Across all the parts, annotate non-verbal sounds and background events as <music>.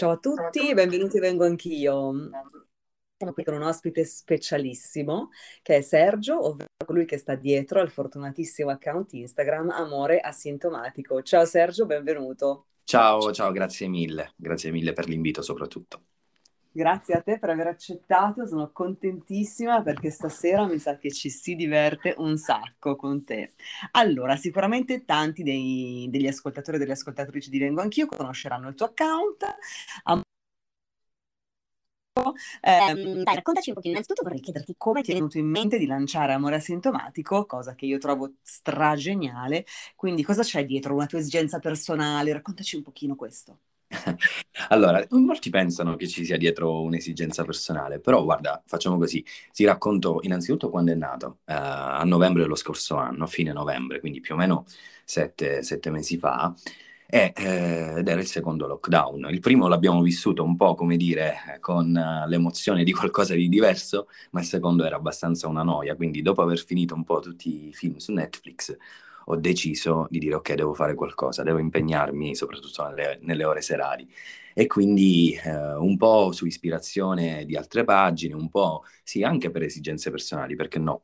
Ciao a tutti, benvenuti, vengo anch'io. Siamo qui con un ospite specialissimo che è Sergio, ovvero colui che sta dietro al fortunatissimo account Instagram Amore Asintomatico. Ciao Sergio, benvenuto. Ciao, ciao, grazie mille, grazie mille per l'invito soprattutto. Grazie a te per aver accettato, sono contentissima perché stasera mi sa che ci si diverte un sacco con te. Allora, sicuramente tanti dei, degli ascoltatori e delle ascoltatrici di Vengo Anch'io conosceranno il tuo account. Eh, dai, raccontaci un pochino. Innanzitutto vorrei chiederti come ti è venuto in mente di lanciare Amore Asintomatico, cosa che io trovo strageniale. Quindi cosa c'è dietro? Una tua esigenza personale? Raccontaci un pochino questo. <laughs> Allora, molti pensano che ci sia dietro un'esigenza personale, però guarda, facciamo così, ti racconto innanzitutto quando è nato, eh, a novembre dello scorso anno, fine novembre, quindi più o meno sette, sette mesi fa, e, eh, ed era il secondo lockdown. Il primo l'abbiamo vissuto un po', come dire, con l'emozione di qualcosa di diverso, ma il secondo era abbastanza una noia, quindi dopo aver finito un po' tutti i film su Netflix, ho deciso di dire ok, devo fare qualcosa, devo impegnarmi soprattutto nelle, nelle ore serali. E quindi eh, un po' su ispirazione di altre pagine, un po' sì, anche per esigenze personali, perché no?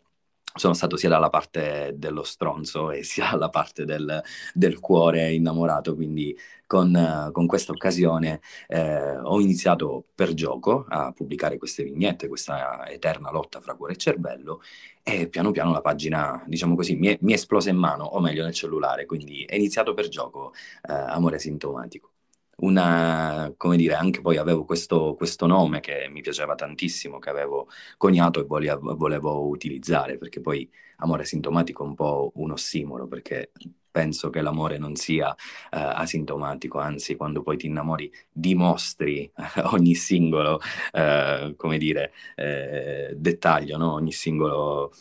Sono stato sia dalla parte dello stronzo e sia <laughs> dalla parte del, del cuore innamorato, quindi con, con questa occasione eh, ho iniziato per gioco a pubblicare queste vignette, questa eterna lotta fra cuore e cervello e piano piano la pagina, diciamo così, mi è, mi è esplosa in mano, o meglio nel cellulare, quindi è iniziato per gioco eh, Amore Sintomatico una, come dire, anche poi avevo questo, questo, nome che mi piaceva tantissimo, che avevo coniato e volevo, volevo utilizzare, perché poi amore sintomatico è un po' un ossimoro, perché penso che l'amore non sia uh, asintomatico, anzi quando poi ti innamori dimostri ogni singolo, uh, come dire, uh, dettaglio, no? ogni singolo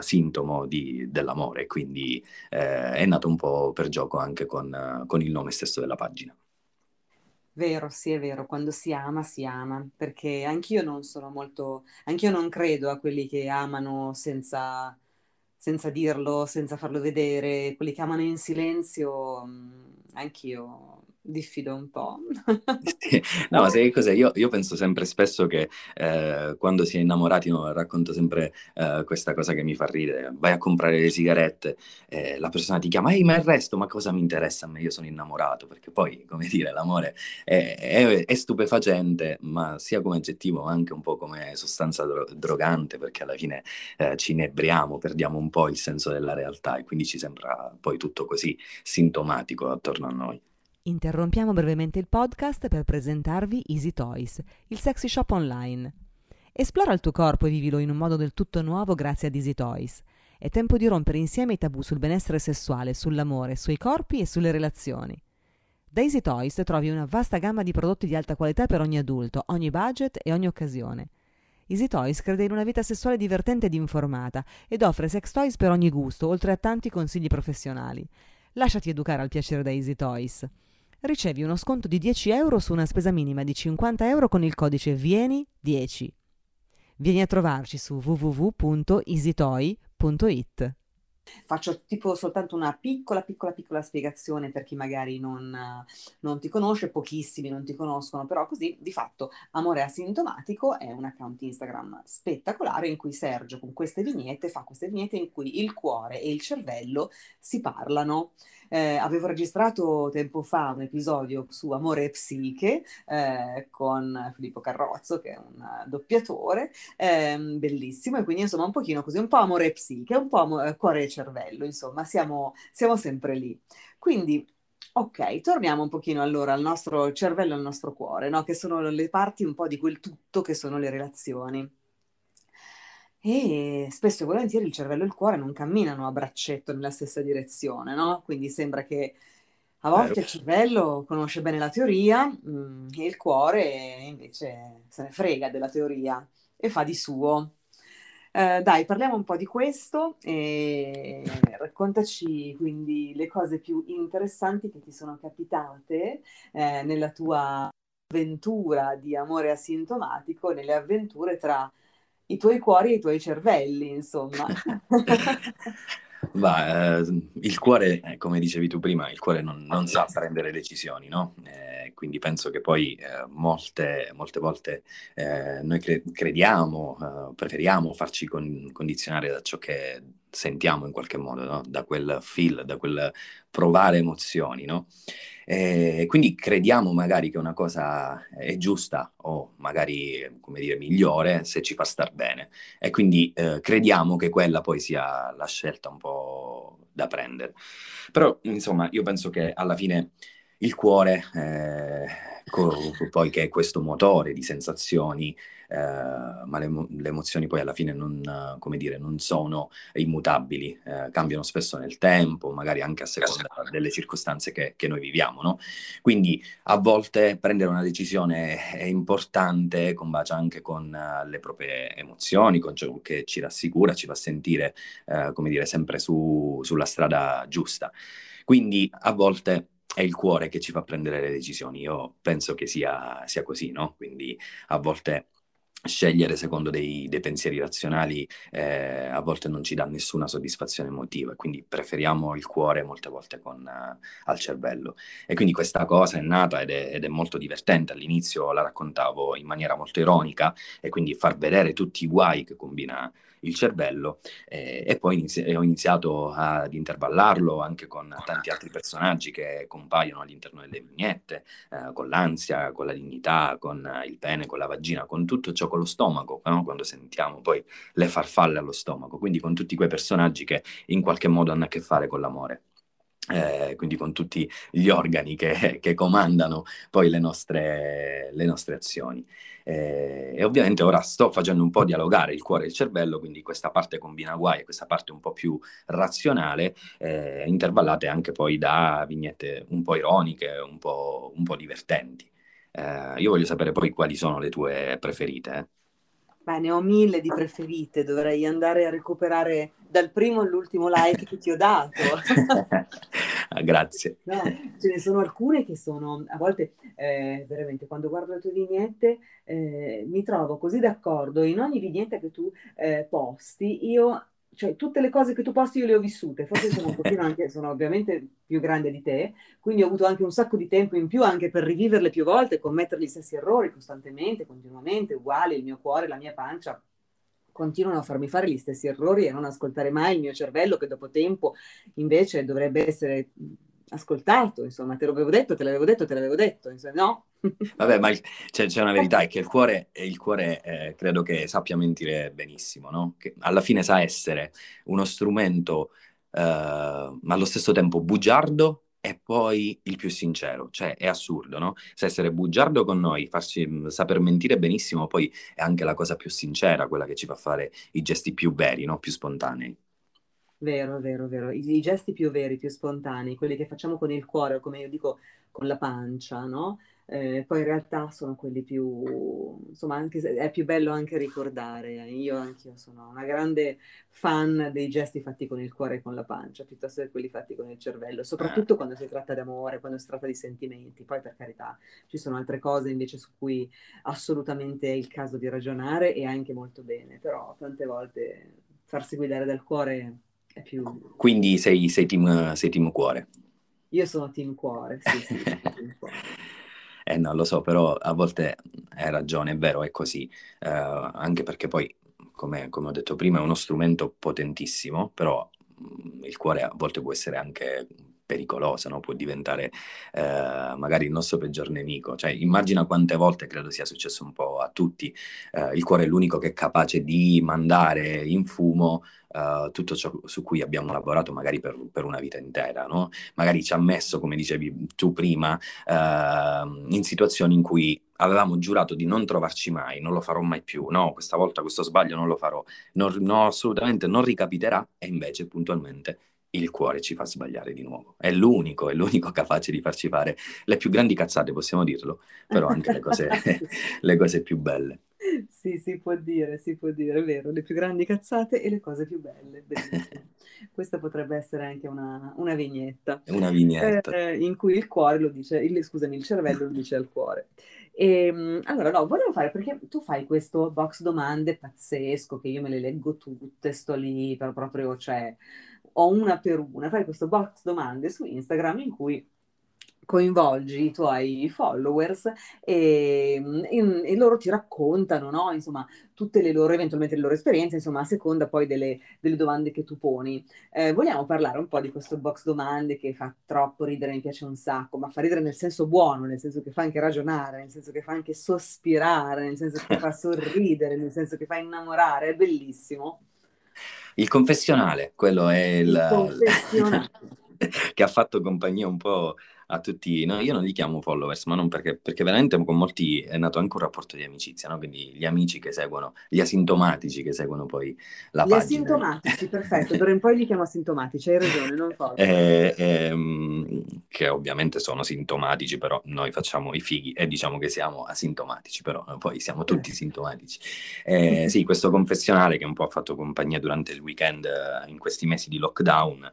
sintomo di, dell'amore, quindi è nato un po' per gioco anche con, con il nome stesso della pagina. Vero, sì, è vero, quando si ama, si ama, perché anch'io non sono molto, anch'io non credo a quelli che amano senza, senza dirlo, senza farlo vedere, quelli che amano in silenzio, mm, anch'io diffido un po'. No, sai cos'è? Io, io penso sempre spesso che eh, quando si è innamorati, no, racconto sempre eh, questa cosa che mi fa ridere. Vai a comprare le sigarette, eh, la persona ti chiama, ehi, ma il resto, ma cosa mi interessa a me? Io sono innamorato, perché poi, come dire, l'amore è, è, è stupefacente, ma sia come aggettivo, ma anche un po' come sostanza dro- drogante, perché alla fine eh, ci inebriamo, perdiamo un po' il senso della realtà e quindi ci sembra poi tutto così sintomatico attorno a noi. Interrompiamo brevemente il podcast per presentarvi Easy Toys, il sexy shop online. Esplora il tuo corpo e vivilo in un modo del tutto nuovo grazie ad Easy Toys. È tempo di rompere insieme i tabù sul benessere sessuale, sull'amore, sui corpi e sulle relazioni. Da Easy Toys trovi una vasta gamma di prodotti di alta qualità per ogni adulto, ogni budget e ogni occasione. Easy Toys crede in una vita sessuale divertente ed informata ed offre sex toys per ogni gusto, oltre a tanti consigli professionali. Lasciati educare al piacere da Easy Toys ricevi uno sconto di 10 euro su una spesa minima di 50 euro con il codice VIENI10. Vieni a trovarci su www.easytoy.it. Faccio tipo soltanto una piccola, piccola, piccola spiegazione per chi magari non, non, ti conosce, pochissimi non ti conoscono, però così di fatto Amore Asintomatico è un account Instagram spettacolare in cui Sergio con queste vignette fa queste vignette in cui il cuore e il cervello si parlano. Eh, avevo registrato tempo fa un episodio su Amore e Psiche eh, con Filippo Carrozzo, che è un doppiatore, eh, bellissimo, e quindi insomma un pochino così, un po' Amore e Psiche, un po' amore, cuore e cervello, insomma, siamo, siamo sempre lì. Quindi Ok, torniamo un pochino allora al nostro cervello e al nostro cuore, no? che sono le parti un po' di quel tutto che sono le relazioni. E spesso e volentieri il cervello e il cuore non camminano a braccetto nella stessa direzione, no? Quindi sembra che a volte il cervello conosce bene la teoria mh, mm, e il cuore invece se ne frega della teoria e fa di suo. Eh, dai, parliamo un po' di questo e raccontaci quindi le cose più interessanti che ti sono capitate eh, nella tua avventura di amore asintomatico, nelle avventure tra i tuoi cuori e i tuoi cervelli, insomma. <laughs> <laughs> Va, eh, il cuore, eh, come dicevi tu prima, il cuore non, non sa prendere decisioni, no? Eh, quindi penso che poi eh, molte, molte volte eh, noi cre- crediamo, preferiamo farci con- condizionare da ciò che sentiamo in qualche modo, no? Da quel feel, da quel provare emozioni, no? E quindi crediamo magari che una cosa è giusta o magari, come dire, migliore se ci fa star bene. E quindi eh, crediamo che quella poi sia la scelta un po' da prendere. Però, insomma, io penso che alla fine il cuore, eh, co- poi che è questo motore di sensazioni, eh, ma le, le, emozioni poi alla fine non, come dire, non sono immutabili, eh, cambiano spesso nel tempo, magari anche a seconda delle circostanze che, che noi viviamo. No? Quindi a volte prendere una decisione è importante, combacia anche con uh, le proprie emozioni, con ciò che ci rassicura, ci fa sentire, uh, come dire, sempre su, sulla strada giusta. Quindi a volte è il cuore che ci fa prendere le decisioni. Io penso che sia, sia così, no? Quindi a volte scegliere secondo dei, dei pensieri razionali eh, a volte non ci dà nessuna soddisfazione emotiva, quindi preferiamo il cuore molte volte con, uh, al cervello. E quindi questa cosa è nata ed è, ed è, molto divertente. All'inizio la raccontavo in maniera molto ironica e quindi far vedere tutti i guai che combina il cervello eh, e poi inizi- ho iniziato ad intervallarlo anche con tanti altri personaggi che compaiono all'interno delle vignette, eh, con l'ansia, con la dignità, con il pene, con la vagina, con tutto ciò con lo stomaco, no? quando sentiamo poi le farfalle allo stomaco, quindi con tutti quei personaggi che in qualche modo hanno a che fare con l'amore. Eh, quindi con tutti gli organi che, che comandano poi le nostre, le nostre azioni. Eh, e ovviamente ora sto facendo un po' dialogare il cuore e il cervello, quindi questa parte combina guai e questa parte un po' più razionale, eh, intervallate anche poi da vignette un po' ironiche, un po', un po divertenti. Eh, io voglio sapere poi quali sono le tue preferite. Eh. Beh, ne ho mille di preferite, dovrei andare a recuperare dal primo all'ultimo like che ti ho dato. <laughs> Grazie. No, ce ne sono alcune che sono, a volte eh, veramente quando guardo le tue vignette eh, mi trovo così d'accordo in ogni vignetta che tu eh, posti, io cioè tutte le cose che tu posti io le ho vissute, forse sono un pochino anche, sono ovviamente più grande di te, quindi ho avuto anche un sacco di tempo in più anche per riviverle più volte, commettere gli stessi errori costantemente, continuamente, uguali, il mio cuore, la mia pancia continuano a farmi fare gli stessi errori e non ascoltare mai il mio cervello che dopo tempo invece dovrebbe essere ascoltato, insomma, te l'avevo detto, te l'avevo detto, te l'avevo detto, insomma, no? <laughs> Vabbè, ma il, c'è, c'è, una verità, è che il <laughs> cuore, il cuore eh, credo che sappia mentire benissimo, no? Che alla fine sa essere uno strumento, eh, ma allo stesso tempo bugiardo e poi il più sincero, cioè è assurdo, no? Sa essere bugiardo con noi, farci saper mentire benissimo, poi è anche la cosa più sincera, quella che ci fa fare i gesti più veri, no? Più spontanei. Vero, vero, vero. I, I, gesti più veri, più spontanei, quelli che facciamo con il cuore, o come io dico, con la pancia, no? Eh, poi in realtà sono quelli più, insomma, anche è più bello anche ricordare. Io anch'io sono una grande fan dei gesti fatti con il cuore e con la pancia, piuttosto che quelli fatti con il cervello, soprattutto quando si tratta di amore, quando si tratta di sentimenti. Poi per carità, ci sono altre cose invece su cui assolutamente è il caso di ragionare e anche molto bene, però tante volte farsi guidare dal cuore è più... Quindi sei, sei, team, sei team cuore? Io sono team cuore, sì, sì. <laughs> team cuore. Eh no, lo so, però a volte hai ragione, è vero, è così. Uh, anche perché poi, come, come, ho detto prima, è uno strumento potentissimo, però mh, mm, il cuore a volte può essere anche pericolosa, no? può diventare eh, magari il nostro peggior nemico. Cioè, immagina quante volte, credo sia successo un po' a tutti, eh, il cuore è l'unico che è capace di mandare in fumo uh, tutto ciò su cui abbiamo lavorato magari per, per una vita intera, no? Magari ci ha messo, come dicevi tu prima, uh, in situazioni in cui avevamo giurato di non trovarci mai, non lo farò mai più, no, questa volta questo sbaglio non lo farò, non, no, assolutamente non ricapiterà e invece puntualmente il cuore ci fa sbagliare di nuovo. È l'unico, è l'unico <laughs> capace di farci fare le più grandi cazzate, possiamo dirlo, però anche le cose, <laughs> <laughs> le cose più belle. Sì, si può dire, si può dire, è vero, le più grandi cazzate e le cose più belle. Questa potrebbe essere anche una, una vignetta. Una vignetta. Eh, in cui il cuore lo dice, il, scusami, il cervello lo dice al cuore. E, ehm, allora, no, volevo fare perché tu fai questo box domande pazzesco che io me le leggo tutte, sto lì per proprio, cioè, o una per una, fai questo box domande su Instagram in cui coinvolgi i tuoi followers e, e, e loro ti raccontano, no? Insomma, tutte le loro, eventualmente le loro esperienze, insomma, a seconda poi delle, delle domande che tu poni. Eh, vogliamo parlare un po' di questo box domande che fa troppo ridere, mi piace un sacco, ma fa ridere nel senso buono, nel senso che fa anche ragionare, nel senso che fa anche sospirare, nel senso che fa <laughs> sorridere, nel senso che fa innamorare, è bellissimo. Il confessionale, quello è il... il <laughs> che ha fatto compagnia un po' a tutti, no, io non li chiamo followers, ma non perché, perché veramente con molti è nato anche un rapporto di amicizia, no? quindi gli amici che seguono, gli asintomatici che seguono poi la gli pagina. Gli asintomatici, perfetto, d'ora in poi li chiamo asintomatici, hai ragione, non followers. Eh, eh, che ovviamente sono sintomatici, però noi facciamo i fighi e diciamo che siamo asintomatici, però poi siamo tutti eh. sintomatici. Eh, sì, questo confessionale che un po' ha fatto compagnia durante il weekend eh, in questi mesi di lockdown,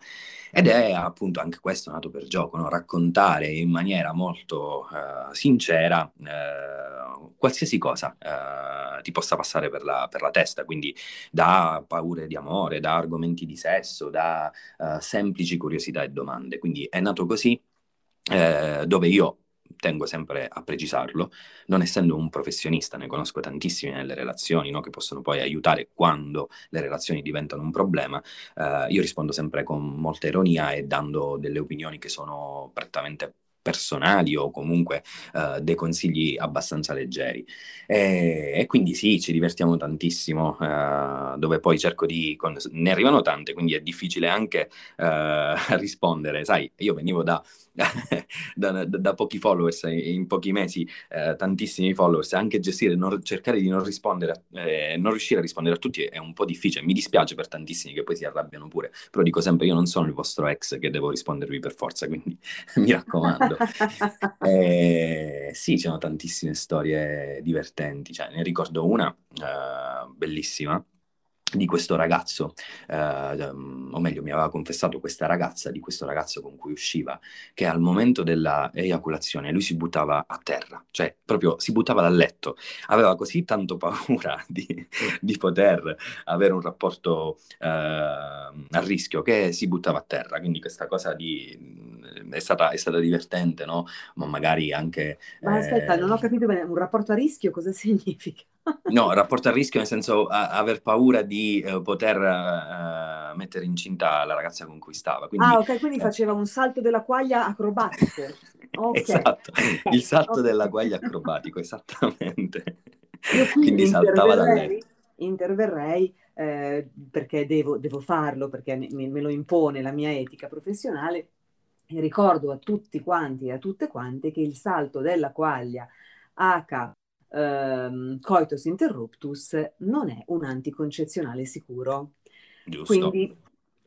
ed è appunto anche questo nato per gioco, no? raccontare in maniera molto uh, sincera uh, qualsiasi cosa uh, ti possa passare per la, per la, testa, quindi da paure di amore, da argomenti di sesso, da semplici curiosità e domande. Quindi è nato così, dove io tengo sempre a precisarlo, non essendo un professionista, ne conosco tantissime nelle relazioni no, che possono poi aiutare quando le relazioni diventano un problema, eh, io rispondo sempre con molta ironia e dando delle opinioni che sono prettamente personali o comunque uh, dei consigli abbastanza leggeri. E, e, quindi sì, ci divertiamo tantissimo, uh, dove poi cerco di... Con, ne arrivano tante, quindi è difficile anche uh, <laughs> rispondere. Sai, io venivo <laughs> da, da, da, pochi followers, in pochi mesi tantissimi followers, anche gestire, non, cercare di non rispondere, eh, non riuscire a rispondere a tutti è un po' difficile. Mi dispiace per tantissimi che poi si arrabbiano pure, però dico sempre io non sono il vostro ex che devo rispondervi per forza, quindi <laughs> mi raccomando eh, sì, ci sono tantissime storie divertenti, cioè, ne ricordo una uh, bellissima di questo ragazzo, eh, o meglio mi aveva confessato questa ragazza, di questo ragazzo con cui usciva, che al momento della eiaculazione lui si buttava a terra, cioè proprio si buttava dal letto, aveva così tanto paura <laughs> di, di poter avere un rapporto eh, a rischio che si buttava a terra, quindi questa cosa di, è, stata, è stata divertente, no? Ma magari anche... Ma aspetta, eh... non ho capito bene, un rapporto a rischio cosa <laughs> significa? No, rapporto a rischio nel senso a, aver paura di uh, poter uh, mettere incinta la ragazza con cui stava. Quindi, ah, ok, quindi eh... faceva un salto della quaglia acrobatico. <laughs> Okay. esatto, <laughs> il salto okay. della quaglia acrobatico, esattamente. quindi saltava da lei. Interverrei eh, perché devo, devo, farlo, perché me, me, lo impone la mia etica professionale. E ricordo a tutti quanti e a tutte quante che il salto della quaglia H ehm, coitus interruptus non è un anticoncezionale sicuro. Giusto. Quindi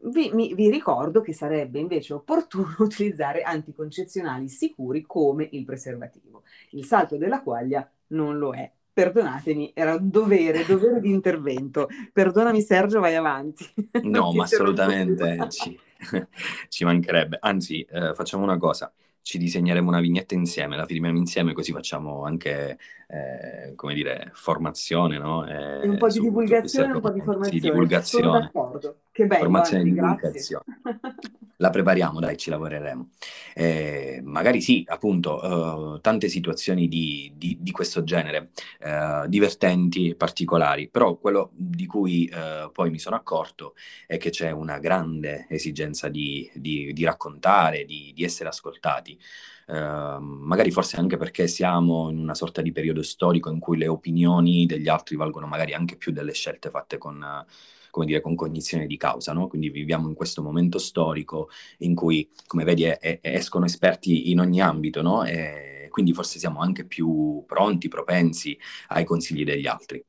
vi, mi, vi, ricordo che sarebbe invece opportuno <laughs> utilizzare anticoncezionali sicuri come il preservativo. Il salto della quaglia non lo è. Perdonatemi, era un dovere, dovere di intervento. Perdonami Sergio, vai avanti. <laughs> No, ma assolutamente ci, <laughs> ci, mancherebbe. Anzi, eh, facciamo una cosa ci disegneremo una vignetta insieme, la firmiamo insieme così facciamo anche, eh, come dire, formazione, no? Eh, un po' di divulgazione e un po' di formazione. Sì, divulgazione. Che bello, formazione e divulgazione. la prepariamo, dai, ci lavoreremo. Eh, magari sì, appunto, uh, tante situazioni di, di, di questo genere, uh, divertenti, particolari, però quello di cui uh, poi mi sono accorto è che c'è una grande esigenza di, di raccontare, di, essere ascoltati. Magari forse anche perché siamo in una sorta di periodo storico in cui le opinioni degli altri valgono magari anche più delle scelte fatte con come dire, con cognizione di causa, no? Quindi viviamo in questo momento storico in cui, come vedi, è, è, escono esperti in ogni ambito, no? E quindi forse siamo anche più pronti, propensi ai consigli degli altri.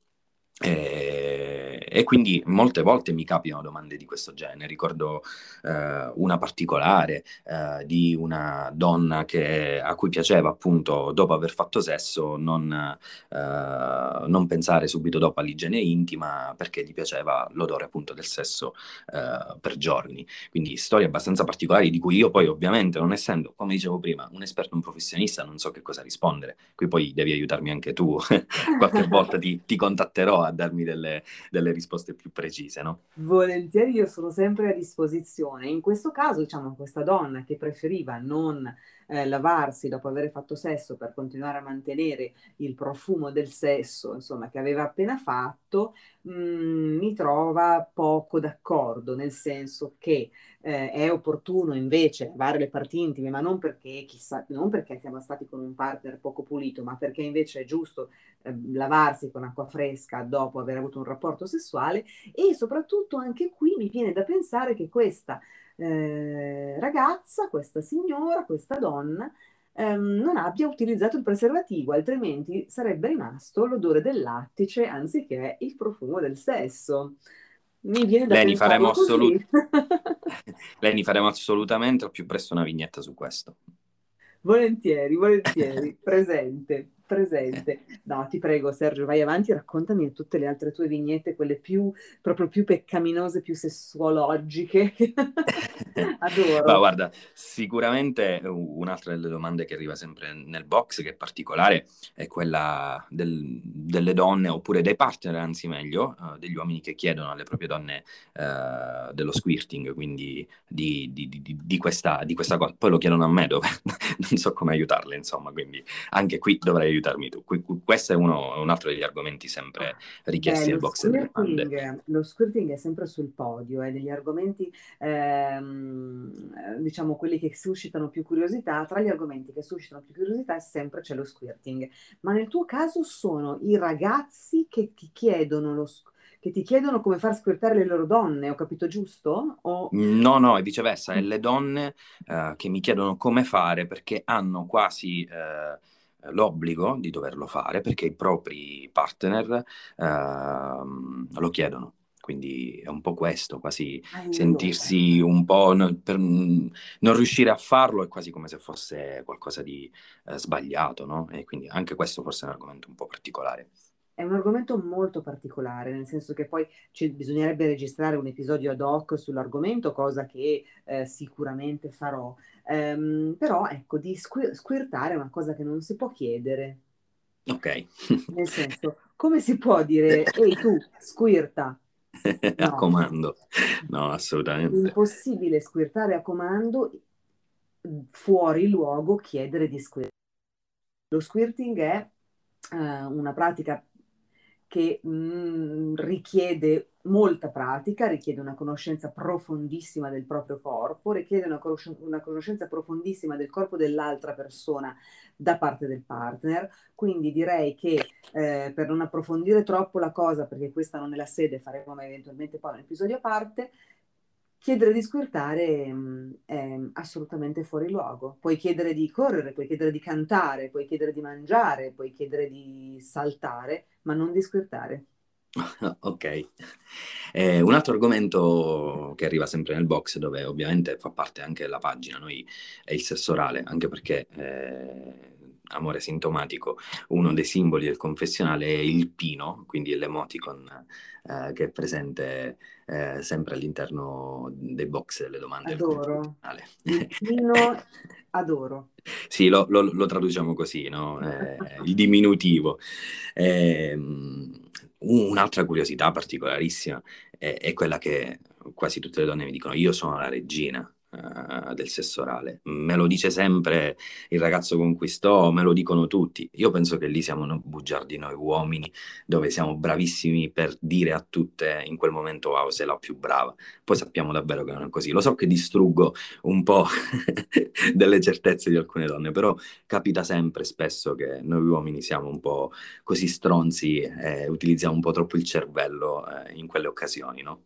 E, e, quindi molte volte mi capitano domande di questo genere. Ricordo eh, una particolare eh, di una donna che, a cui piaceva appunto dopo aver fatto sesso non, eh, non, pensare subito dopo all'igiene intima perché gli piaceva l'odore appunto del sesso eh, per giorni. Quindi storie abbastanza particolari di cui io poi ovviamente non essendo, come dicevo prima, un esperto, un professionista, non so che cosa rispondere. Qui poi devi aiutarmi anche tu. <laughs> Qualche volta ti, ti contatterò darmi delle, delle risposte più precise, no? Volentieri, io sono sempre a disposizione. In questo caso, diciamo, questa donna che preferiva non eh, lavarsi dopo aver fatto sesso per continuare a mantenere il profumo del sesso, insomma, che aveva appena fatto, mh, mm, mi trova poco d'accordo, nel senso che eh, è opportuno invece lavare le parti intime, ma non perché, chissà, non perché siamo stati con un partner poco pulito, ma perché invece è giusto eh, lavarsi con acqua fresca dopo aver avuto un rapporto sessuale e soprattutto anche qui mi viene da pensare che questa eh, ragazza, questa signora, questa donna, ehm, non abbia utilizzato il preservativo, altrimenti sarebbe rimasto l'odore del lattice anziché il profumo del sesso. Mi viene da Lei faremo, assolut- <laughs> Lei ne faremo assolutamente al più presto una vignetta su questo. Volentieri, volentieri, presente presente. No, ti prego, Sergio, vai avanti raccontami tutte le altre tue vignette, quelle più, proprio più peccaminose, più sessuologiche. <laughs> Adoro. Ma guarda, sicuramente un'altra delle domande che arriva sempre nel box, che è particolare, è quella del, delle donne, oppure dei partner, anzi meglio, uh, degli uomini che chiedono alle proprie donne uh, dello squirting, quindi di, di, di, di, questa, di questa cosa. Poi lo chiedono a me, dove <laughs> non so come aiutarle, insomma, quindi anche qui dovrei aiutarmi tu. Questo è uno, un altro degli argomenti sempre richiesti eh, al box delle domande. Lo squirting è sempre sul podio, è degli argomenti, ehm, diciamo, quelli che suscitano più curiosità. Tra gli argomenti che suscitano più curiosità sempre c'è lo squirting. Ma nel tuo caso sono i ragazzi che ti chiedono lo squirting che ti chiedono come far squirtare le loro donne, ho capito giusto? O... No, no, è viceversa, è le donne uh, che mi chiedono come fare perché hanno quasi uh, l'obbligo di doverlo fare perché i propri partner uh, lo chiedono. Quindi è un po' questo, quasi ah, sentirsi un po' no, per non riuscire a farlo è quasi come se fosse qualcosa di eh, sbagliato, no? E quindi anche questo forse è un argomento un po' particolare. È un argomento molto particolare, nel senso che poi ci, bisognerebbe registrare un episodio ad hoc sull'argomento, cosa che eh, sicuramente farò. Um, però ecco, di squir- squirtare è una cosa che non si può chiedere. Ok. Nel senso, come si può dire, <laughs> ehi tu, squirta? <laughs> No. a comando. No, assolutamente. È impossibile squirtare a comando, fuori luogo chiedere di squirtare. Lo squirting è uh, una pratica che mh, mm, richiede molta pratica, richiede una conoscenza profondissima del proprio corpo, richiede una, conosc- una, conoscenza profondissima del corpo dell'altra persona da parte del partner. Quindi direi che eh, per non approfondire troppo la cosa, perché questa non è la sede, faremo eventualmente poi un episodio a parte, chiedere di squirtare mm, è assolutamente fuori luogo. Puoi chiedere di correre, puoi chiedere di cantare, puoi chiedere di mangiare, puoi chiedere di saltare, ma non di squirtare. <laughs> ok. Eh, un altro argomento che arriva sempre nel box, dove ovviamente fa parte anche della pagina, noi è il sesso orale, anche perché eh, amore sintomatico, uno dei simboli del confessionale è il pino, quindi l'emoticon eh, che è presente eh, sempre all'interno dei box delle domande adoro. Il pino <laughs> adoro. Sì, lo, lo, lo, traduciamo così, no? Eh, il diminutivo. Ehm, un'altra curiosità particolarissima è, è quella che quasi tutte le donne mi dicono, io sono la regina uh, del sesso orale. Me lo dice sempre il ragazzo con cui sto, me lo dicono tutti. Io penso che lì siamo no, bugiardi noi uomini, dove siamo bravissimi per dire a tutte in quel momento wow, sei la più brava. Poi sappiamo davvero che non è così. Lo so che distruggo un po' <laughs> delle certezze di alcune donne, però capita sempre spesso che noi uomini siamo un po' così stronzi e utilizziamo un po' troppo il cervello eh, in quelle occasioni, no?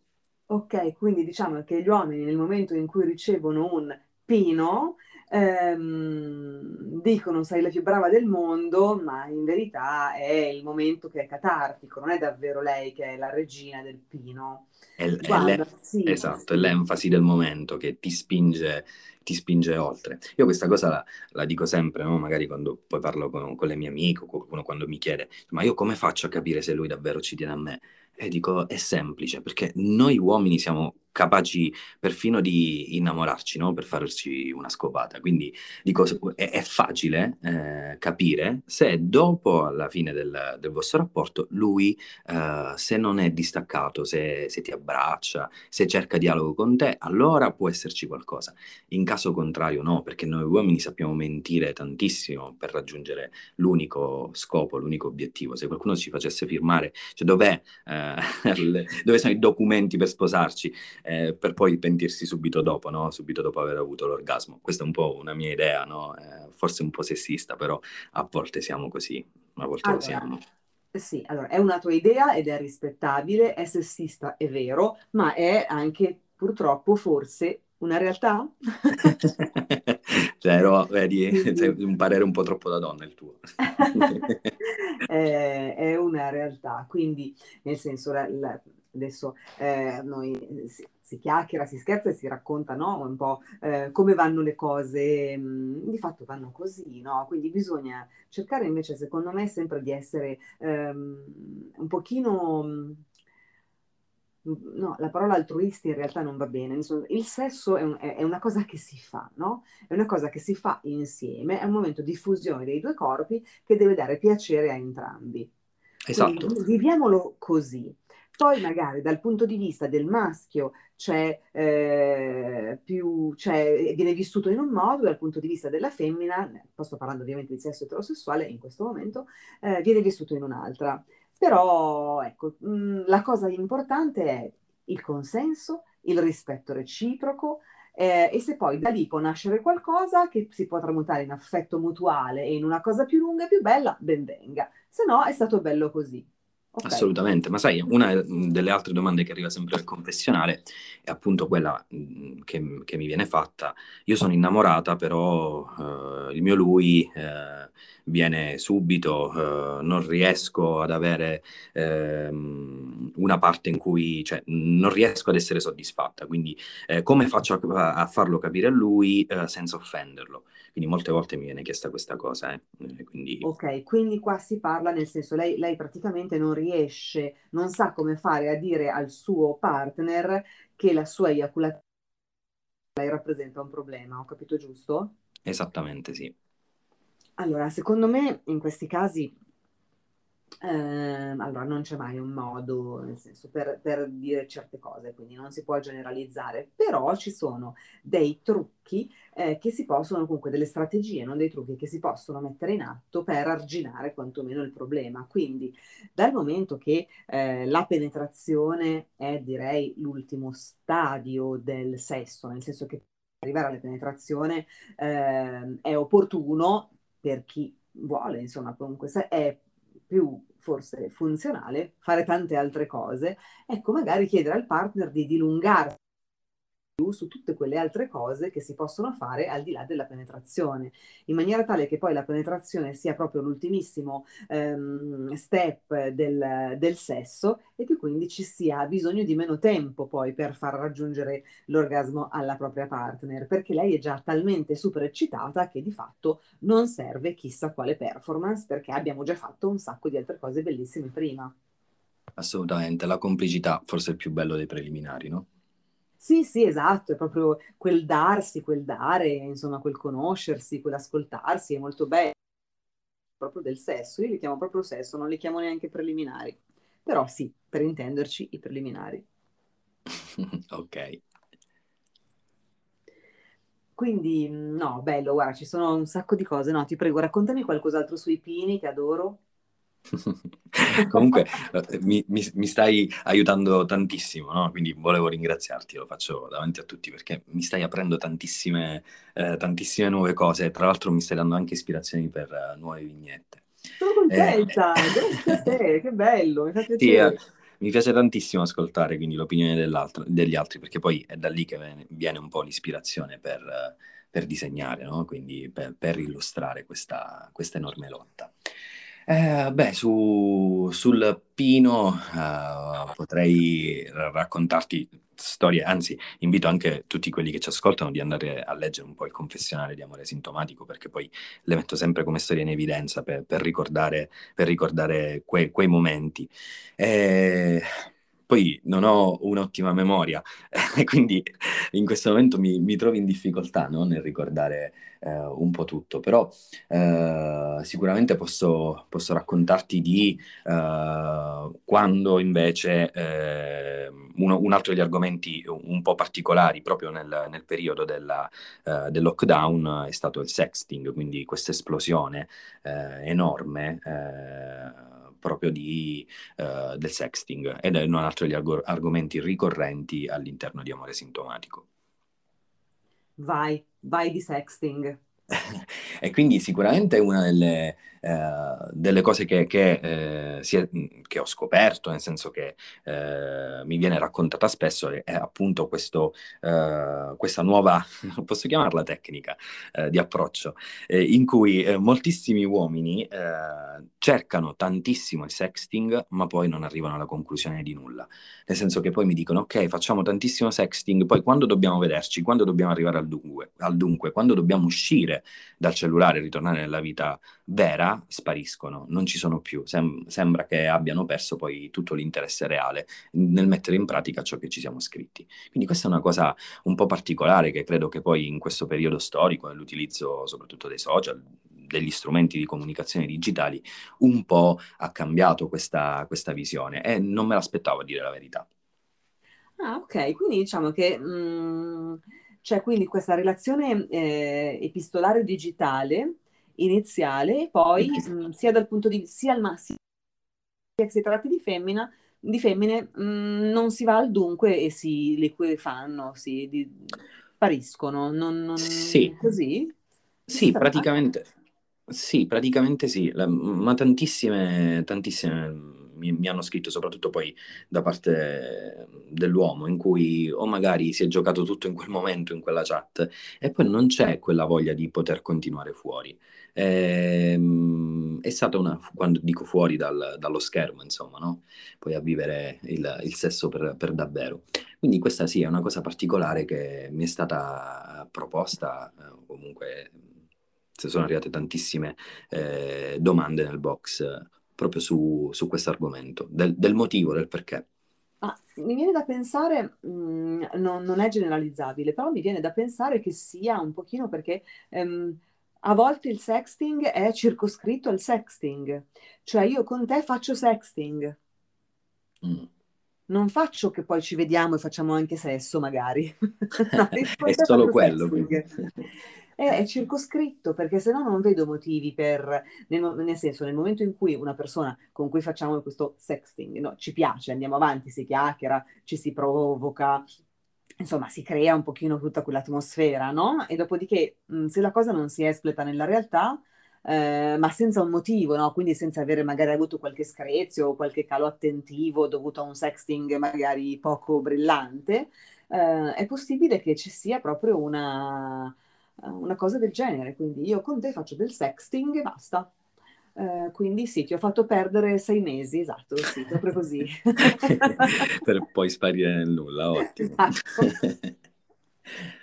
Ok, quindi diciamo che gli uomini nel momento in cui ricevono un pino ehm, dicono sei la più brava del mondo, ma in verità è il momento che è catartico, non è davvero lei che è la regina del pino. È, Guarda, è sì, esatto, sì. è l'enfasi del momento che ti spinge, ti spinge oltre. Io questa cosa la, la dico sempre, no? magari quando poi parlo con, con le mie amiche o qualcuno quando mi chiede, ma io come faccio a capire se lui davvero ci tiene a me? E dico, è semplice, perché noi uomini siamo capaci perfino di innamorarci, no? Per farci una scopata. Quindi dico, è, è facile eh, capire se dopo, alla fine del, del vostro rapporto, lui, eh, se non è distaccato, se, se, ti abbraccia, se cerca dialogo con te, allora può esserci qualcosa. In caso contrario no, perché noi uomini sappiamo mentire tantissimo per raggiungere l'unico scopo, l'unico obiettivo. Se qualcuno ci facesse firmare, cioè dov'è, eh, <laughs> dove sono i documenti per sposarci? eh, per poi pentirsi subito dopo, no? subito dopo aver avuto l'orgasmo. Questa è un po' una mia idea, no? eh, forse un po' sessista, però a volte siamo così, a volte allora, lo siamo. Sì, allora è una tua idea ed è rispettabile, è sessista, è vero, ma è anche purtroppo forse una realtà? <laughs> <laughs> Zero, <laughs> vedi, sei un parere un po' troppo da donna il tuo. è, <laughs> è, una realtà, quindi nel senso la, la, adesso eh, noi si, si, chiacchiera, si scherza e si racconta no? un po' eh, come vanno le cose, mh, mm, di fatto vanno così, no? quindi bisogna cercare invece secondo me sempre di essere ehm, un pochino... No, la parola altruisti in realtà non va bene. Insomma, il sesso è, un, è, una cosa che si fa, no? È una cosa che si fa insieme, è un momento di fusione dei due corpi che deve dare piacere a entrambi. Esatto. Quindi, viviamolo così. Poi magari dal punto di vista del maschio c'è, eh, più, c'è, viene vissuto in un modo, dal punto di vista della femmina, sto parlando ovviamente di sesso eterosessuale in questo momento, eh, viene vissuto in un'altra. Però ecco, mh, mm, la cosa importante è il consenso, il rispetto reciproco, eh, e se poi da lì può nascere qualcosa che si può tramutare in affetto mutuale e in una cosa più lunga e più bella, ben venga. Se no è stato bello così. Okay. Assolutamente, ma sai, una delle altre domande che arriva sempre al confessionale è appunto quella che, che mi viene fatta. Io sono innamorata, però eh, il mio lui eh, viene subito, eh, non riesco ad avere ehm, una parte in cui, cioè, non riesco ad essere soddisfatta. Quindi, eh, come faccio a, a, farlo capire a lui eh, senza offenderlo? Quindi molte volte mi viene chiesta questa cosa. Eh. eh. Quindi... Ok, quindi qua si parla nel senso, lei, lei praticamente non riesce, non sa come fare a dire al suo partner che la sua eiaculazione rappresenta un problema, ho capito giusto? Esattamente, sì. Allora, secondo me in questi casi eh, allora, non c'è mai un modo, nel senso, per, per, dire certe cose, quindi non si può generalizzare, però ci sono dei trucchi eh, che si possono, comunque delle strategie, non dei trucchi che si possono mettere in atto per arginare quantomeno il problema. Quindi, dal momento che eh, la penetrazione è, direi, l'ultimo stadio del sesso, nel senso che arrivare alla penetrazione eh, è opportuno per chi vuole, insomma, comunque è più forse funzionale fare tante altre cose, ecco magari chiedere al partner di dilungarsi su tutte quelle altre cose che si possono fare al di là della penetrazione, in maniera tale che poi la penetrazione sia proprio l'ultimissimo ehm, step del, del, sesso e che quindi ci sia bisogno di meno tempo poi per far raggiungere l'orgasmo alla propria partner, perché lei è già talmente super eccitata che di fatto non serve chissà quale performance perché abbiamo già fatto un sacco di altre cose bellissime prima. Assolutamente, la complicità forse è il più bello dei preliminari, no? Sì, sì, esatto, è proprio quel darsi, quel dare, insomma, quel conoscersi, quell'ascoltarsi, è molto bello, proprio del sesso. Io li chiamo proprio sesso, non li chiamo neanche preliminari. Però sì, per intenderci, i preliminari. <laughs> ok. Quindi, no, bello, guarda, ci sono un sacco di cose. No, ti prego, raccontami qualcos'altro sui pini che adoro. <laughs> Comunque eh, mi, mi, mi, stai aiutando tantissimo, no? quindi volevo ringraziarti, lo faccio davanti a tutti perché mi stai aprendo tantissime, eh, tantissime nuove cose, tra l'altro mi stai dando anche ispirazioni per uh, nuove vignette. Sono contenta, eh, grazie a te, che bello, mi fa piacere. <laughs> Sì, eh, mi piace tantissimo ascoltare quindi l'opinione degli altri perché poi è da lì che viene, viene un po' l'ispirazione per, per disegnare, no? quindi per, per illustrare questa, questa enorme lotta. Eh, beh, su, sul Pino eh, potrei raccontarti storie, anzi invito anche tutti quelli che ci ascoltano di andare a leggere un po' il confessionale di amore sintomatico perché poi le metto sempre come storia in evidenza per, per ricordare, per ricordare que, quei momenti. Eh, poi non ho un'ottima memoria, <laughs> quindi in questo momento mi, mi trovo in difficoltà no? nel ricordare eh, un po' tutto, però eh, sicuramente posso, posso, raccontarti di eh, quando invece eh, uno, un altro degli argomenti un po' particolari proprio nel, nel periodo della, eh, del lockdown è stato il sexting, quindi questa esplosione eh, enorme proprio di, uh, del sexting ed è un altro degli arg- argomenti ricorrenti all'interno di Amore Sintomatico. Vai, vai di sexting. <laughs> e quindi sicuramente è una delle, eh, delle cose che, che, eh, è, che, ho scoperto, nel senso che eh, mi viene raccontata spesso, è, appunto questo, eh, questa nuova, <laughs> posso chiamarla tecnica, eh, di approccio, eh, in cui moltissimi uomini cercano tantissimo il sexting, ma poi non arrivano alla conclusione di nulla. Nel senso che poi mi dicono, ok, facciamo tantissimo sexting, poi quando dobbiamo vederci, quando dobbiamo arrivare al dunque, al dunque quando dobbiamo uscire dal cellulare e ritornare nella vita vera, spariscono, non ci sono più. Sem- sembra che abbiano perso poi tutto l'interesse reale nel mettere in pratica ciò che ci siamo scritti. Quindi questa è una cosa un po' particolare che credo che poi in questo periodo storico, nell'utilizzo soprattutto dei social, degli strumenti di comunicazione digitali, un po' ha cambiato questa, questa visione e non me l'aspettavo a dire la verità. Ah, ok, quindi diciamo che mh, mm, c'è quindi questa relazione eh, epistolare digitale iniziale e poi mh, sia dal punto di vista sia al massimo che si tratti di femmina di femmine mh, non si va al dunque e si liquefanno, si di, spariscono, non, non, sì. così? Sì, praticamente, sì, praticamente sì, La, ma tantissime, tantissime mi, mi, hanno scritto, soprattutto poi da parte dell'uomo, in cui o magari si è giocato tutto in quel momento, in quella chat, e poi non c'è quella voglia di poter continuare fuori. Ehm, è stata una, quando dico fuori dal, dallo schermo, insomma, no? Poi a vivere il, il sesso per, per, davvero. Quindi questa sì è una cosa particolare che mi è stata proposta, eh, comunque sono arrivate tantissime eh, domande nel box proprio su, su questo argomento, del, del, motivo, del perché. Ah, mi viene da pensare, mh, mm, non, non, è generalizzabile, però mi viene da pensare che sia un pochino perché ehm, a volte il sexting è circoscritto al sexting, cioè io con te faccio sexting. Mm. Non faccio che poi ci vediamo e facciamo anche sesso, magari. <laughs> <laughs> no, è solo quello è, circoscritto perché se no non vedo motivi per, nel, nel, senso nel momento in cui una persona con cui facciamo questo sexting no, ci piace, andiamo avanti, si chiacchiera, ci si provoca, insomma si crea un pochino tutta quell'atmosfera, no? E dopodiché se la cosa non si espleta nella realtà, eh, ma senza un motivo, no? Quindi senza avere magari avuto qualche screzio o qualche calo attentivo dovuto a un sexting magari poco brillante, eh, è possibile che ci sia proprio una una cosa del genere. Quindi io con te faccio del sexting e basta. Uh, quindi sì, ti ho fatto perdere sei mesi, esatto, sì, proprio così. <laughs> per poi sparire nel nulla, ottimo. Esatto. <laughs>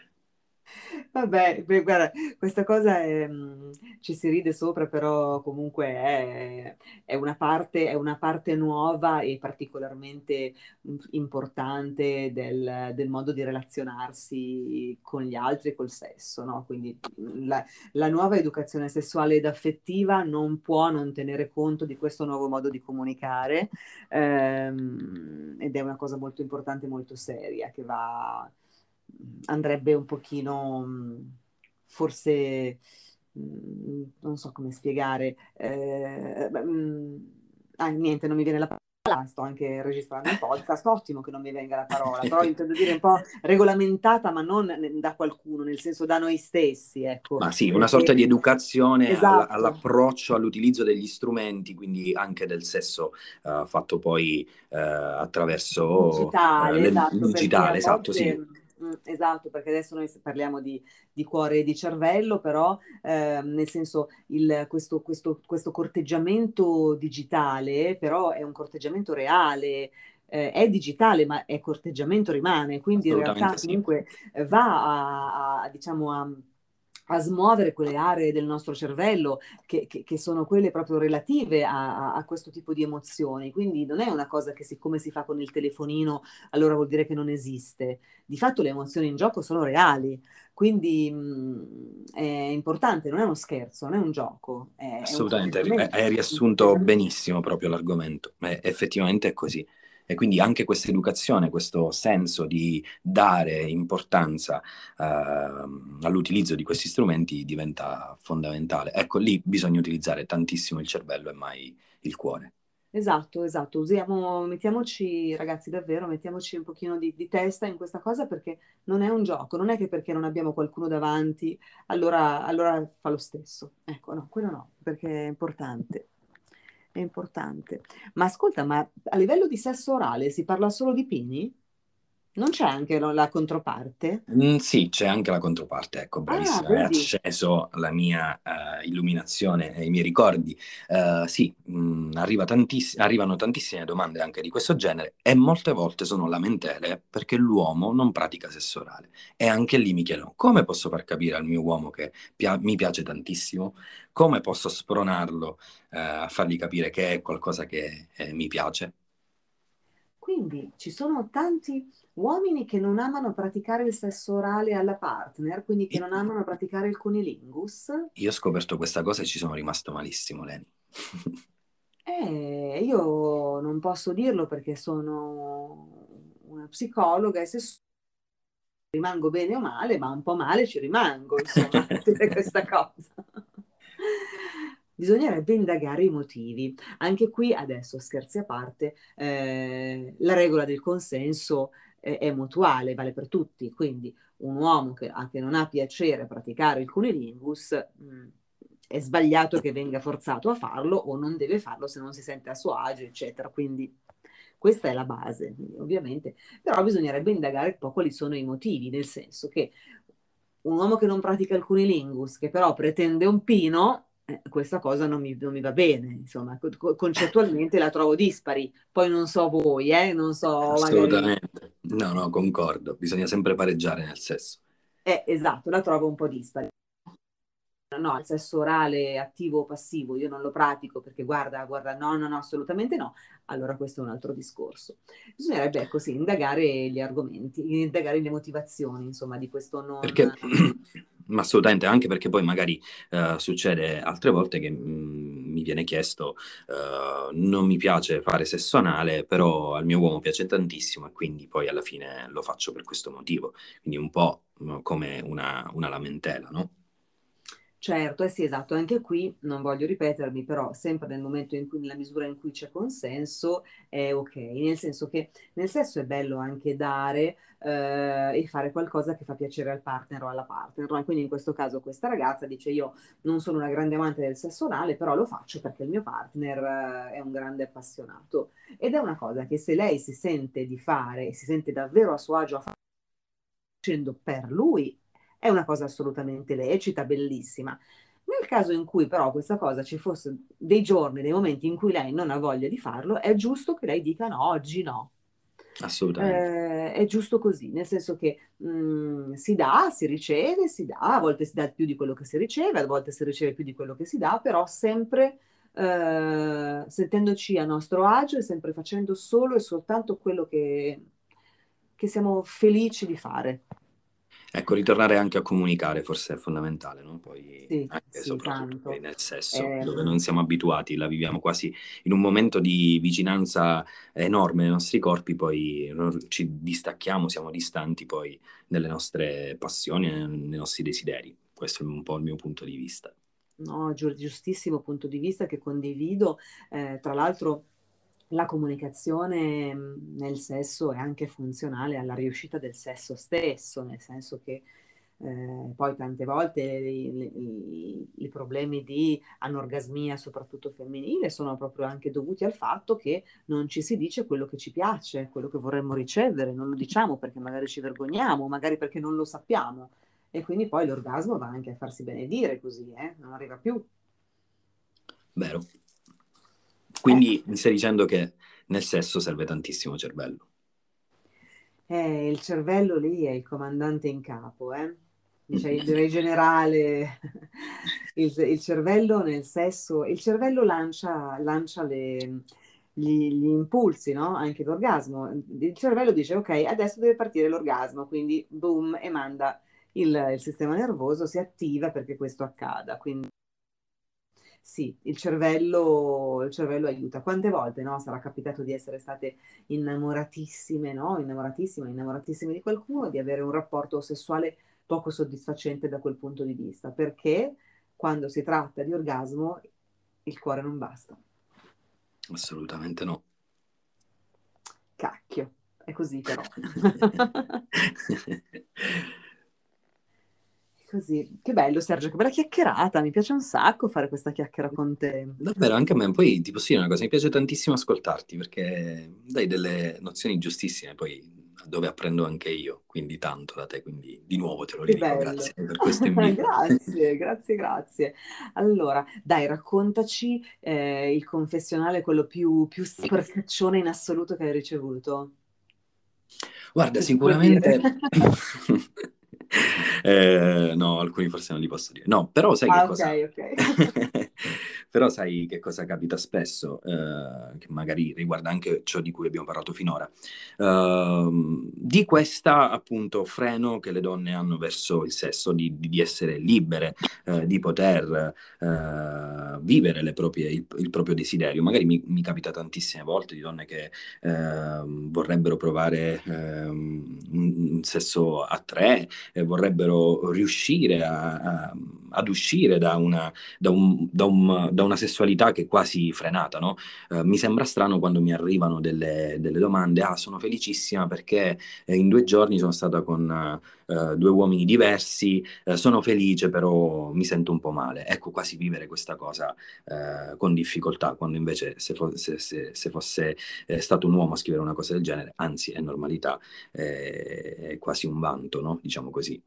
Vabbè, guarda, questa cosa è, mh, ci si ride sopra, però comunque è, è, una parte, è una parte nuova e particolarmente importante del, del, modo di relazionarsi con gli altri e col sesso, no? Quindi la, la, nuova educazione sessuale ed affettiva non può non tenere conto di questo nuovo modo di comunicare ehm, ed è una cosa molto importante, molto seria, che va andrebbe un pochino, forse, non so come spiegare, eh, ah, niente, non mi viene la parola. Sto anche registrando un podcast, <laughs> ottimo che non mi venga la parola, però <laughs> intendo dire un po' regolamentata, ma non da qualcuno, nel senso da noi stessi. Ecco. Ma sì, una sorta di educazione esatto. all'approccio, all'utilizzo degli strumenti, quindi anche del sesso uh, fatto poi uh, attraverso digitale, uh, esatto, digitale esatto, sì Mm, esatto, perché adesso noi parliamo di, di cuore e di cervello, però eh, nel senso il, questo, questo, questo, corteggiamto digitale però è un corteggiamento reale, eh, è digitale ma è corteggiamento rimane, quindi in realtà sì. comunque va a, a, diciamo a a smuovere quelle aree del nostro cervello che, che, che sono quelle proprio relative a, a, questo tipo di emozioni. Quindi non è una cosa che siccome si fa con il telefonino allora vuol dire che non esiste. Di fatto le emozioni in gioco sono reali, quindi mh, è importante, non è uno scherzo, non è un gioco. È, Assolutamente, è un hai riassunto benissimo proprio l'argomento, è, effettivamente è così. E quindi anche questa educazione, questo senso di dare importanza eh, all'utilizzo di questi strumenti diventa fondamentale. Ecco, lì bisogna utilizzare tantissimo il cervello e mai il cuore. Esatto, esatto, usiamo, mettiamoci, ragazzi, davvero, mettiamoci un pochino di, di, testa in questa cosa perché non è un gioco, non è che perché non abbiamo qualcuno davanti, allora, allora fa lo stesso. Ecco, no, quello no, perché è importante è importante. Ma ascolta, ma a livello di sesso orale si parla solo di pini? Non c'è anche la controparte? Mm, sì, c'è anche la controparte, ecco, bravissima, ah, hai acceso la mia uh, illuminazione e i miei ricordi. Uh, sì, mh, mm, arriva tantiss- arrivano tantissime domande anche di questo genere e molte volte sono lamentele perché l'uomo non pratica sesso orale. E anche lì mi chiedono, come posso far capire al mio uomo che pia- mi piace tantissimo? Come posso spronarlo uh, a fargli capire che è qualcosa che eh, mi piace? Quindi ci sono tanti uomini che non amano praticare il sesso orale alla partner, quindi che non amano praticare il cunilingus. Io ho scoperto questa cosa e ci sono rimasto malissimo, Leni. <laughs> eh, io non posso dirlo perché sono una psicologa e se rimango bene o male, ma un po' male ci rimango, insomma, questa <laughs> cosa bisognerebbe indagare i motivi. Anche qui, adesso scherzi a parte, eh, la regola del consenso eh, è mutuale, vale per tutti, quindi un uomo che, che non ha piacere a praticare il cunilingus mh, mm, è sbagliato che venga forzato a farlo o non deve farlo se non si sente a suo agio, eccetera. Quindi questa è la base, ovviamente, però bisognerebbe indagare un po' quali sono i motivi, nel senso che un uomo che non pratica il cunilingus, che però pretende un pino, eh, questa cosa non mi, non mi, va bene, insomma, co- concettualmente la trovo dispari. Poi non so voi, eh, non so. Assolutamente. Magari... No, no, concordo. Bisogna sempre pareggiare nel sesso. Eh, esatto, la trovo un po' dispari. No, il sesso orale attivo o passivo io non lo pratico perché guarda, guarda, no, no, no, assolutamente no. Allora questo è un altro discorso. Bisognerebbe, ecco sì, indagare gli argomenti, indagare le motivazioni, insomma, di questo non... Perché <clears throat> <clears throat> ma assolutamente, anche perché poi magari uh, succede altre volte che mh, mm, mi viene chiesto, uh, non mi piace fare sesso anale, però al mio uomo piace tantissimo e quindi poi alla fine lo faccio per questo motivo. Quindi un po' come una, una lamentela, no? Certo, eh sì, esatto, anche qui non voglio ripetermi, però sempre nel momento in cui, nella misura in cui c'è consenso, è ok, nel senso che nel sesso è bello anche dare eh, e fare qualcosa che fa piacere al partner o alla partner. Quindi in questo caso questa ragazza dice io non sono una grande amante del sesso orale, però lo faccio perché il mio partner eh, è un grande appassionato. Ed è una cosa che se lei si sente di fare e si sente davvero a suo agio a fare facendo per lui è una cosa assolutamente lecita, bellissima. Nel caso in cui però questa cosa ci fosse dei giorni, dei momenti in cui lei non ha voglia di farlo, è giusto che lei dica no, oggi no. Assolutamente. Eh, è giusto così, nel senso che mh, mm, si dà, si riceve, si dà, a volte si dà più di quello che si riceve, a volte si riceve più di quello che si dà, però sempre eh, sentendoci a nostro agio e sempre facendo solo e soltanto quello che, che siamo felici di fare. Ecco, ritornare anche a comunicare forse è fondamentale, no? Poi sì, anche sì, soprattutto tanto. nel sesso, eh, dove non siamo abituati, la viviamo quasi in un momento di vicinanza enorme nei nostri corpi, poi ci distacchiamo, siamo distanti poi nelle nostre passioni, nei nostri desideri. Questo è un po' il mio punto di vista. No, giustissimo punto di vista che condivido. Eh, tra l'altro la comunicazione mhmm, nel sesso è anche funzionale alla riuscita del sesso stesso, nel senso che eh, poi tante volte i, problemi di anorgasmia, soprattutto femminile, sono proprio anche dovuti al fatto che non ci si dice quello che ci piace, quello che vorremmo ricevere, non lo diciamo perché magari ci vergogniamo, magari perché non lo sappiamo. E quindi poi l'orgasmo va anche a farsi benedire così, eh? non arriva più. Vero. Quindi mi stai dicendo che nel sesso serve tantissimo cervello. Eh, il cervello lì è il comandante in capo, eh? direi, direi generale, <laughs> il, il, cervello nel sesso, il cervello lancia, lancia le, gli, gli, impulsi, no? Anche l'orgasmo. Il cervello dice ok, adesso deve partire l'orgasmo, quindi boom, e manda il, il sistema nervoso, si attiva perché questo accada. Quindi sì, il cervello, il cervello aiuta. Quante volte no, sarà capitato di essere state innamoratissime, no? Innamoratissime, innamoratissime di qualcuno, di avere un rapporto sessuale poco soddisfacente da quel punto di vista, perché quando si tratta di orgasmo il cuore non basta. Assolutamente no. Cacchio, è così però. <laughs> <laughs> così. Che bello Sergio, che bella chiacchierata, mi piace un sacco fare questa chiacchiera con te. Davvero, anche a me. Poi ti posso dire una cosa, mi piace tantissimo ascoltarti perché dai delle nozioni giustissime, poi dove apprendo anche io, quindi tanto da te, quindi di nuovo te lo ridico, grazie per questo invito. <laughs> grazie, grazie, grazie. Allora, dai, raccontaci eh, il confessionale, quello più, più sporcaccione in assoluto che hai ricevuto. Guarda, sicuramente... <laughs> <laughs> eh, no, alcuni forse non li posso dire. No, però sai ah, che cosa... Okay. <laughs> però sai che cosa capita spesso, eh, che magari riguarda anche ciò di cui abbiamo parlato finora, uh, di questa appunto freno che le donne hanno verso il sesso, di, di essere libere, uh, di poter uh, vivere proprie, il, il, proprio desiderio. Magari mi, mi, capita tantissime volte di donne che ehm, vorrebbero provare ehm, un, un, sesso a tre, e vorrebbero riuscire a, a, ad uscire da una, da un, da un, da una sessualità che è quasi frenata, no? Eh, mi sembra strano quando mi arrivano delle, delle domande, ah, sono felicissima perché eh, in due giorni sono stata con eh, due uomini diversi, eh, sono felice però mi sento un po' male. Ecco, quasi vivere questa cosa eh, con difficoltà, quando invece se, fo- se, se, se fosse eh, stato un uomo a scrivere una cosa del genere, anzi è normalità, è quasi un vanto, no? Diciamo così.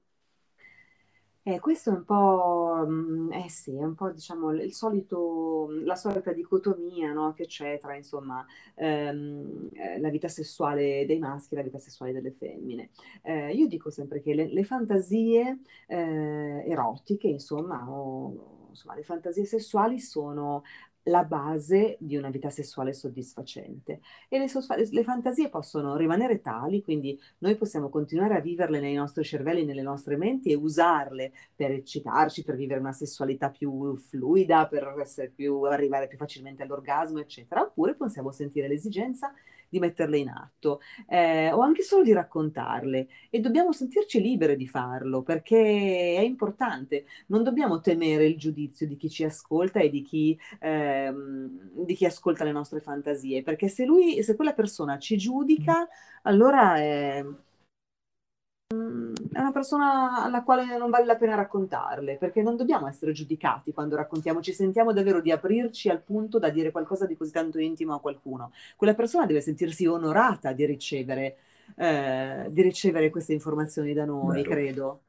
Eh, questo è un po', mm, eh sì, è un po' diciamo il solito, la solita dicotomia, no, che c'è tra insomma ehm, eh, la vita sessuale dei maschi e la vita sessuale delle femmine. Eh, io dico sempre che le, le fantasie eh, erotiche, insomma, o insomma, le fantasie sessuali sono la base di una vita sessuale soddisfacente. E le, sosfa- le, fantasie possono rimanere tali, quindi noi possiamo continuare a viverle nei nostri cervelli, nelle nostre menti e usarle per eccitarci, per vivere una sessualità più fluida, per più, arrivare più facilmente all'orgasmo, eccetera. Oppure possiamo sentire l'esigenza metterle in atto eh, o anche solo di raccontarle. E dobbiamo sentirci libere di farlo perché è importante, non dobbiamo temere il giudizio di chi ci ascolta e di chi, ehm, di chi ascolta le nostre fantasie perché se lui, se quella persona ci giudica allora è è una persona alla quale non vale la pena raccontarle, perché non dobbiamo essere giudicati quando raccontiamo, ci sentiamo davvero di aprirci al punto da dire qualcosa di così tanto intimo a qualcuno. Quella persona deve sentirsi onorata di ricevere, eh, di ricevere queste informazioni da noi, Vero. credo.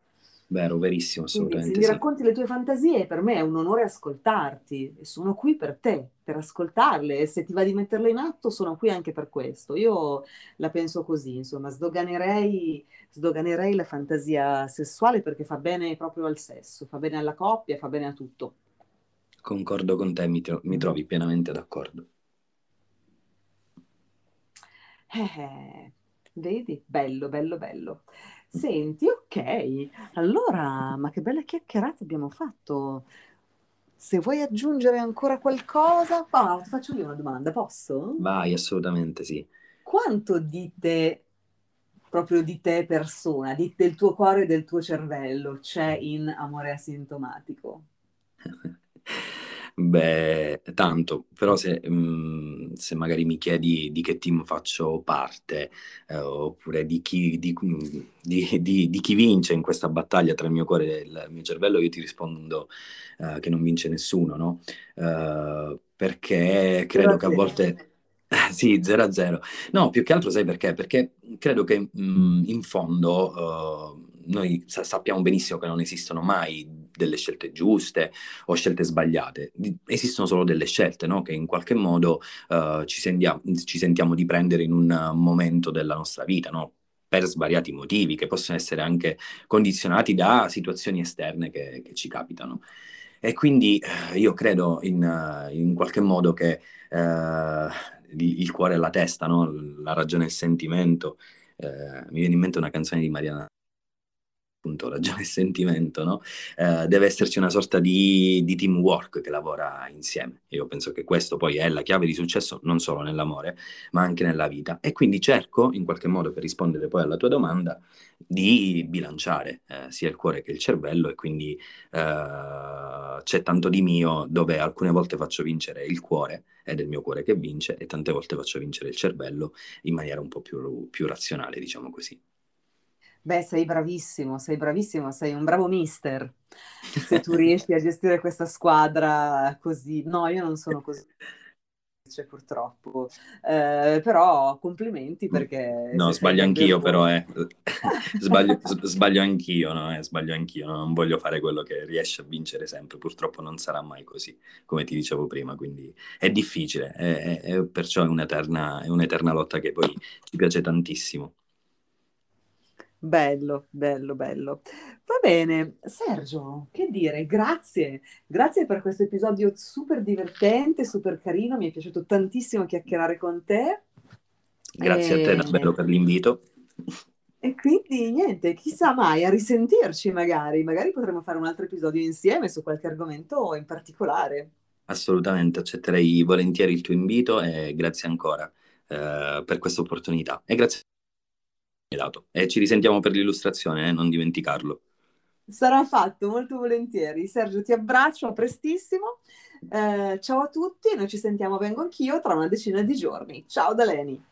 Vero, verissimo, assolutamente. Quindi, se mi racconti le tue fantasie, per me è un onore ascoltarti e sono qui per te, per ascoltarle e se ti va di metterle in atto sono qui anche per questo. Io la penso così, insomma, sdoganerei, sdoganerei la fantasia sessuale perché fa bene proprio al sesso, fa bene alla coppia, fa bene a tutto. Concordo con te, mi, tro- mi trovi pienamente d'accordo. Eh, vedi, bello, bello, bello. Senti, ok, allora, ma che bella chiacchierata abbiamo fatto. Se vuoi aggiungere ancora qualcosa, ah, ti faccio io una domanda, posso? Vai, assolutamente sì. Quanto di te, proprio di te persona, di, del tuo cuore e del tuo cervello c'è in amore asintomatico? <laughs> Beh, tanto, però se, mh, mm, se magari mi chiedi di che team faccio parte, eh, oppure di chi, di, di, di, chi, vince in questa battaglia tra il mio cuore e il mio cervello, io ti rispondo eh, che non vince nessuno, no? Eh, perché credo che a volte... <laughs> Sì, 0 a 0. No, più che altro sai perché? Perché credo che mh, mm, in fondo uh, noi sa- sappiamo benissimo che non esistono mai delle scelte giuste o scelte sbagliate, esistono solo delle scelte no? che in qualche modo uh, ci, sentiamo, ci, sentiamo, di prendere in un momento della nostra vita, no? per svariati motivi, che possono essere anche condizionati da situazioni esterne che, che ci capitano. E quindi eh, io credo in, in, qualche modo che eh, il, il, cuore e la testa, no? la ragione e il sentimento, eh, mi viene in mente una canzone di Mariana appunto ragione e sentimento, no? eh, deve esserci una sorta di, di, teamwork che lavora insieme. Io penso che questo poi è la chiave di successo non solo nell'amore, ma anche nella vita. E quindi cerco, in qualche modo, per rispondere poi alla tua domanda, di bilanciare eh, sia il cuore che il cervello e quindi eh, c'è tanto di mio dove alcune volte faccio vincere il cuore ed è il mio cuore che vince e tante volte faccio vincere il cervello in maniera un po' più, più razionale, diciamo così. Beh, sei bravissimo, sei bravissimo, sei un bravo mister. Se tu riesci a gestire questa squadra così. No, io non sono così cioè, purtroppo. Eh, però complimenti perché... No, sbaglio anch'io però, eh. sbaglio, sbaglio anch'io, no? Eh? Sbaglio anch'io, no? non voglio fare quello che riesce a vincere sempre, purtroppo non sarà mai così, come ti dicevo prima, quindi è difficile, è, è, è perciò è un'eterna, è un'eterna lotta che poi ci piace tantissimo. Bello, bello, bello. Va bene, Sergio, che dire, grazie, grazie per questo episodio super divertente, super carino, mi è piaciuto tantissimo chiacchierare con te. Grazie e... a te davvero per l'invito. E quindi niente, chissà mai, a risentirci magari, magari potremo fare un altro episodio insieme su qualche argomento in particolare. Assolutamente, accetterei volentieri il tuo invito e grazie ancora eh, per questa opportunità. E grazie dato. E ci risentiamo per l'illustrazione, eh, non dimenticarlo. Sarà fatto molto volentieri. Sergio, ti abbraccio, a prestissimo. Eh, ciao a tutti, noi ci sentiamo, vengo anch'io, tra una decina di giorni. Ciao da Leni.